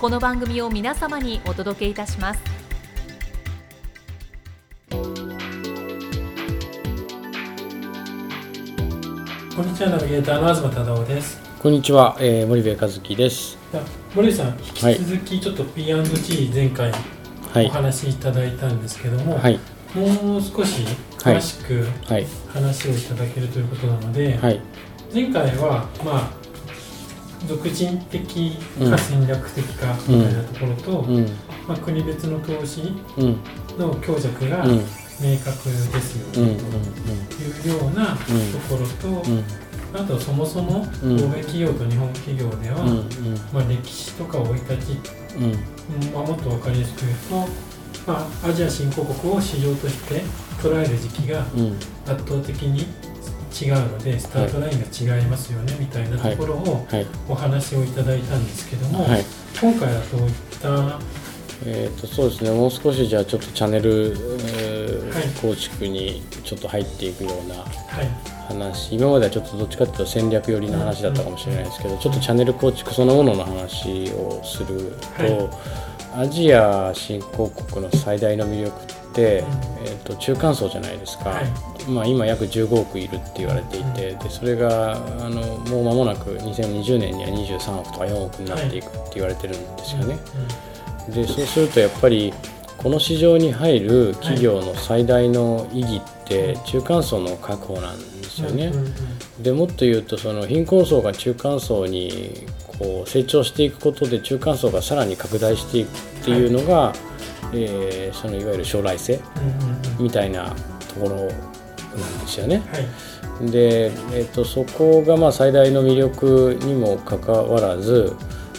この番組を皆様にお届けいたしますこんにちはナビゲーターの東忠夫ですこんにちは、えー、森部和樹です。森部さん引き続きちょっと P&G 前回はいお。話しいただいたんですけども、はい。もう少し詳しくはい。話をいただけるということなので、はい。前回はまあ俗人的か戦略的かみたいなところと、うん。まあ、国別の投資うん。の強弱がうん。うん。明確ですよというようなところと、うん。あとそもそもうん欧米企業と日本企業では、うん。まあ、歴史とか生い立ち、うん。うんまあ、もっと分かりやすく言うと、まあ、アジア新興国を市場として捉える時期がうん。圧倒的に違うのでスタートラインが違いますよねみたいなところをはい。お話をいただいたんですけども、はい。今回はどういった、はえっ、と、そうですね。もう少しじゃあ、ちょっとチャンネル、えーはい構築にちょっと入っていくようない、話。今まではちょっとどっちかっていうと戦略寄りの話だったかもしれないですけど、ちょっとチャンネル構築そのものの話をすると、はアジア新興国の最大の魅力って、えー、と中間層じゃないですか、はい。まあ、今約15億いるって言われていて、でそれがあのもう間もなく2020年には23億とか4億になっていくって言われてるんですよね。でそうするとやっぱりこの市場に入る企業の最大の意義って中間層の確保なんですよね。でもっと言うとその貧困層が中間層にこう成長していくことで中間層がさらに拡大していくっていうのが、えーそのいわゆる将来性うんうんうん。みたいなところなんですよね。はい。で、えー、とそこがまあ最大の魅力にもかかわらず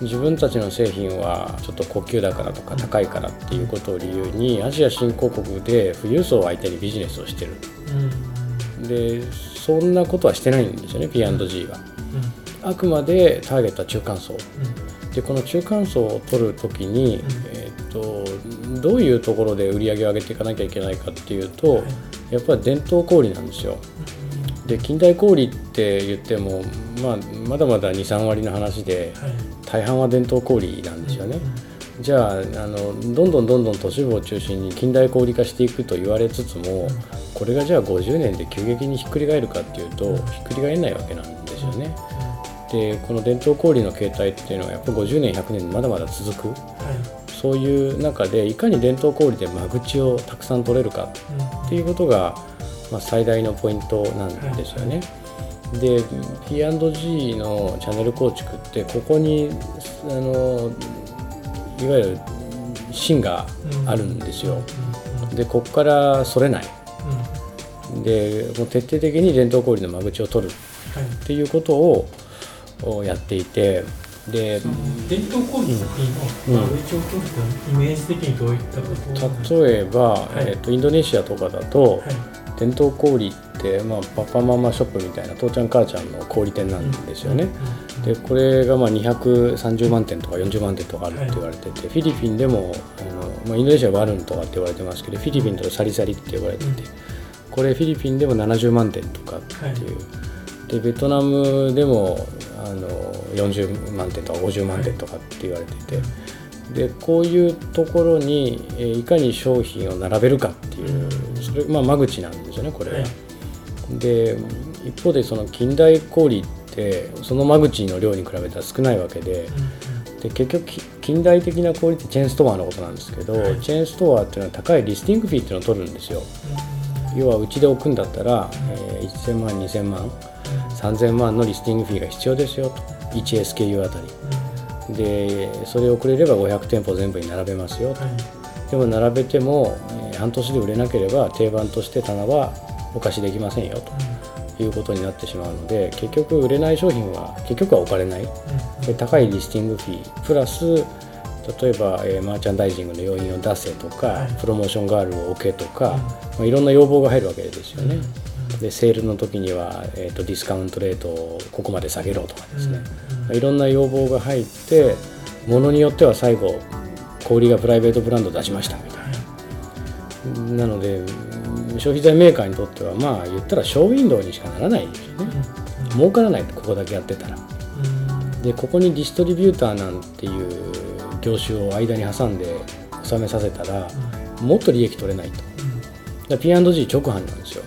自分たちの製品はちょっと高級だからとか高いからっていうことを理由にアジア新興国で富裕層を相手にビジネスをしてる。うん。でそんなことはしてないんですよね P&G は。あくまでターゲットは中間層。でこの中間層を取るときに、どういうところで売り上げを上げていかなきゃいけないかっていうと、はい。やっぱり伝統小売なんですよ。で近代小売って言っても、まあ、まだまだ23割の話ではい。大半は伝統小売なんですよね、じゃああのどんどんどんどん都市部を中心に近代小売化していくと言われつつも、これがじゃあ50年で急激にひっくり返るかっていうと、うんひっくり返らないわけなんですよね。でこの伝統小売の形態っていうのはやっぱ50年100年まだまだ続く。はそういう中でいかに伝統小売で間口をたくさん取れるかっていうことが、まあ、最大のポイントなんですよね。で P&G のチャンネル構築ってここにあのいわゆる芯があるんですよ。でここからそれないでもう徹底的に伝統小売の間口を取るはいっていうことをおやっていてで伝統工芸のは、うん。まあ、一応取るとイメージ的にどういったこと例えば、はい。えっとインドネシアとかだと、はい。伝統小売って、まあ、パパママショップみたいな父ちゃん母ちゃんの小売店なんですよね。うんでこれがまあ230万店とか40万店とかあるって言われてて、フィリピンでもあの、まあ、インドネシアはワルンとかって言われてますけどフィリピンだとサリサリって呼ばれてて、うんこれフィリピンでも70万店とかっていう、でベトナムでもあの40万店とか50万店とかって言われてて、でこういうところに、えーいかに商品を並べるかっていうそれ、まあ、間口なんですよねこれは。はい。で一方でその近代小売ってその間口の量に比べたら少ないわけでで結局き近代的な小売ってチェーンストアのことなんですけど、はい。チェーンストアっていうのは高いリスティングフィーっていうのを取るんですよ。要はうちで置くんだったら、えー1000万2000万3000万のリスティングフィーが必要ですよと 1SKU あたり。でそれをくれれば500店舗全部に並べますよ。とはいでも並べても、えー半年で売れなければ定番として棚はお貸しできませんよ。ということになってしまうので結局売れない商品は結局は置かれない。で高いリスティングフィープラス例えば、えーマーチャンダイジングの要因を出せとか、はい。プロモーションガールを置けとか、うんまあ、いろんな要望が入るわけですよね。うんでセールの時には、えー、とディスカウントレートをここまで下げろとかですね、うんまあいろんな要望が入ってものによっては最後小売りがプライベートブランド出しましたみたいな。なのでうん消費財メーカーにとってはまあ言ったらショーウィンドウにしかならないですよね。儲からないここだけやってたら。でここにディストリビューターなんていう業種を間に挟んで納めさせたらもっと利益取れないと。だから P&G 直販なんですよ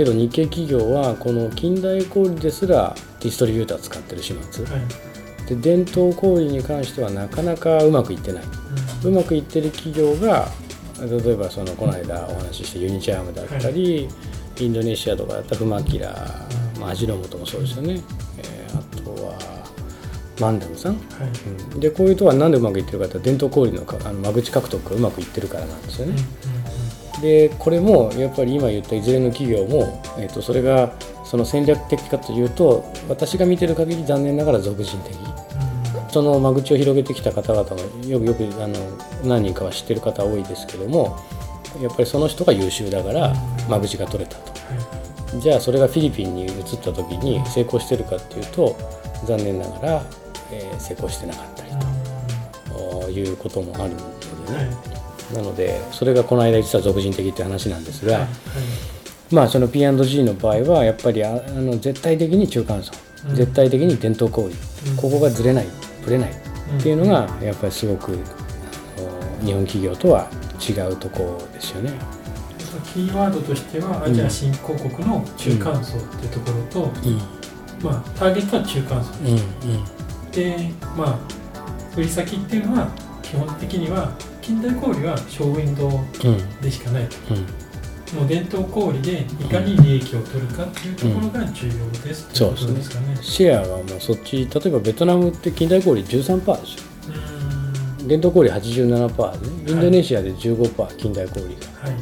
けど日系企業はこの近代小売ですらディストリビューター使ってる始末。で伝統小売に関してはなかなかうまくいってない。うまくいってる企業が例えばそのこの間お話ししたユニチャームだったり、インドネシアとかだったらフマキラ、まあ、味の素もそうですよね、えーあとはマンダムさん、うん。でこういうとは何でうまくいってるかって伝統小売のかあの間口獲得がうまくいってるからなんですよね、でこれもやっぱり今言ったいずれの企業も、えー、とそれがその戦略的かというと私が見てる限り残念ながら俗人的。その間口を広げてきた方々もよくよくあの何人かは知ってる方多いですけどもやっぱりその人が優秀だから間口が取れたと。じゃあそれがフィリピンに移った時に成功してるかっていうと残念ながら、えー成功してなかったりということもあるのでね、なのでそれがこの間実は俗人的って話なんですが、まあその P&G の場合はやっぱりああの絶対的に中間層、うん。絶対的に伝統小売、うん。ここがずれないぶれないっていうのがやっぱりすごく日本企業とは違うところですよね。キーワードとしてはアジア新興国の中間層っていうところと、うん。まあ、ターゲットは中間層。うん。で、まあ、売り先っていうのは基本的には近代小売はショーウィンドでしかないと。うん。もう伝統小売でいかに利益を取るかっていうところが重要ですっていうことですかね。シェアはもうそっち例えばベトナムって近代小売13%ですよう伝統小売87%で、ね、インドネシアで15%近代小売が。は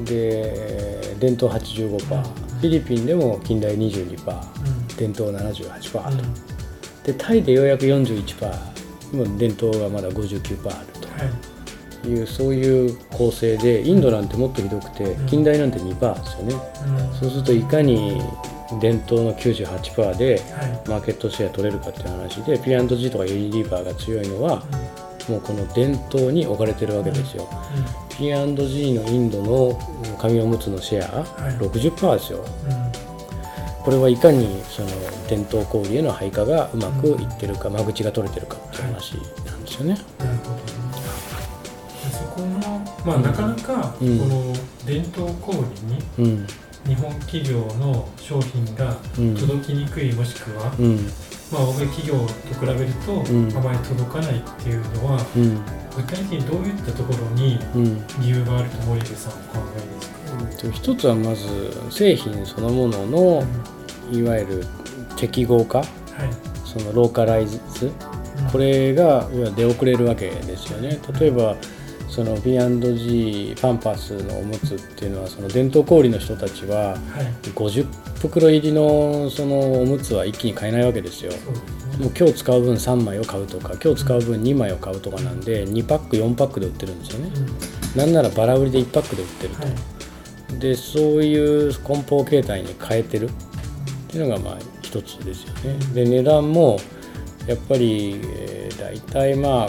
い。で伝統85%、うん。フィリピンでも近代22%うん。伝統78%と、うん。でタイでようやく41%もう伝統がまだ59%あるはい。というそういう構成でインドなんてもっとひどくてうん。近代なんて2%ですよね、うん。そうするといかに伝統の98%ではい。マーケットシェア取れるかっていう話で P&G とかユニリーバーが強いのはもうこの伝統に置かれてるわけですよ、P&G のインドの紙おむつのシェアはい。60%ですよ。うん。うんこれはいかにその伝統小売への配下がうまくいってるか間口が取れてるかっていう話なんですよね。まあなかなかこうん。の伝統小売にうん。日本企業の商品がうん。届きにくいもしくは、うん。まあ、大企業と比べるとん。あまり届かないっていうのはうん。具体的にどういったところにうん。理由があると森部さんお考えですか、と一つはまず製品そのもののいわゆる適合化はい。そのローカライズ。うんこれが出遅れるわけですよね。例えばその P&G パンパスのおむつっていうのはその伝統小売の人たちははい。50袋入りのそのおむつは一気に買えないわけですよ。もう今日使う分3枚を買うとか今日使う分2枚を買うとかなんで2パック4パックで売ってるんですよね。うん。なんならバラ売りで1パックで売ってると、はい。でそういう梱包形態に変えてる。っていうのがまあ一つですよね。で値段もやっぱり、えー、大体まあ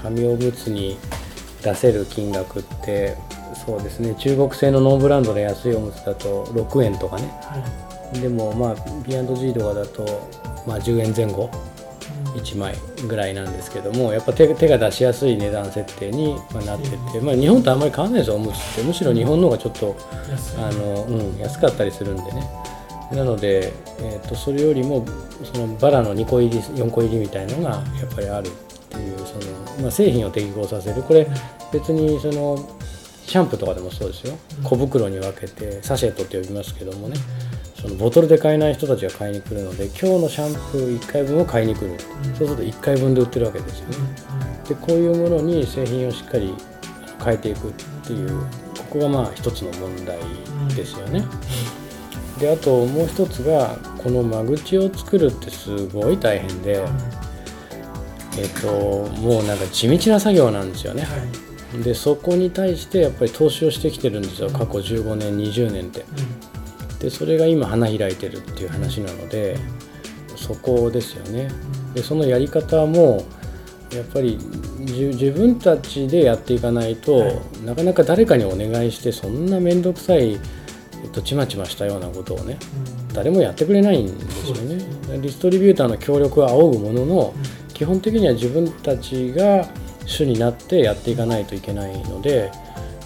紙おむつに出せる金額ってそうですね。中国製のノーブランドで安いおむつだと6円とかね。はでもまあ P&G とかだと、まあ、10円前後。い1枚ぐらいなんですけどもやっぱ手手が出しやすい値段設定にまあなってて、まあ、日本とあんまり変わんないですよ。おむつって。むしろ日本の方がちょっとあの、うん、安かったりするんでね。なので、えー、とそれよりもそのバラの2個入り4個入りみたいのがやっぱりあるっていその、まあ、製品を適合させる。これ別にそのシャンプーとかでもそうですよ。小袋に分けてサシェットって呼びますけどもね。そのボトルで買えない人たちが買いに来るので今日のシャンプー1回分を買いに来る。そうすると1回分で売ってるわけですよね。でこういうものに製品をしっかり変えていくっていうここがまあ一つの問題ですよね。であともう一つがこの間口を作るってすごい大変で、えっともうなんか地道な作業なんですよね。でそこに対してやっぱり投資をしてきてるんですよ過去15年20年って。でそれが今花開いてるっていう話なのでそこですよね。でそのやり方もやっぱり自分たちでやっていかないと、はい、なかなか誰かにお願いしてそんな面倒くさい、えっと、ちまちましたようなことをね、うん、誰もやってくれないんですよね。ねディストリビューターの協力は仰ぐものの、うん、基本的には自分たちが主になってやっていかないといけないので、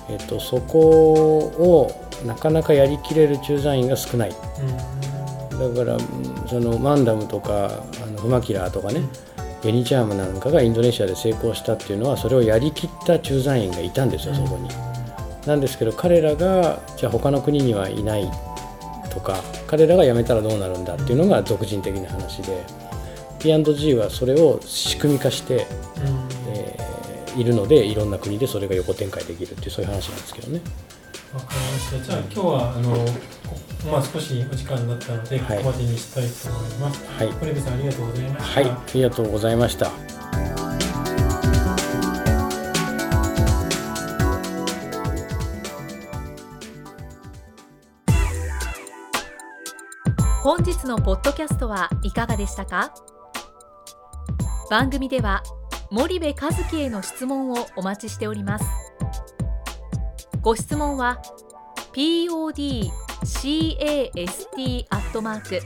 えっと、そこをなかなかやりきれる駐在員が少ない。うん、だからそのマンダムとかあのフマキラーとかね、ベニチャームなんかがインドネシアで成功したっていうのはそれをやりきった駐在員がいたんですよそこに。なんですけど彼らがじゃあ他の国にはいないとか彼らが辞めたらどうなるんだっていうのが独人的な話で P&G はそれを仕組み化して、えー、いるのでいろんな国でそれが横展開できるっていうそういう話なんですけどね。わかりました。じゃあ今日はあのまあ少しお時間になったので、ここまでにしたいと思います。はい。堀部さんありがとうございました。はい、ありがとうございました。本日のポッドキャストはいかがでしたか？番組では森部一樹への質問をお待ちしております。ご質問は podcast アットマーク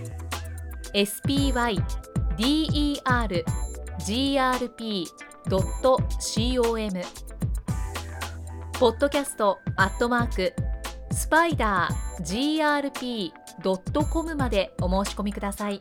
spydergrp.com ポッドキャストアットマークスパイダー grp.com までお申し込みください。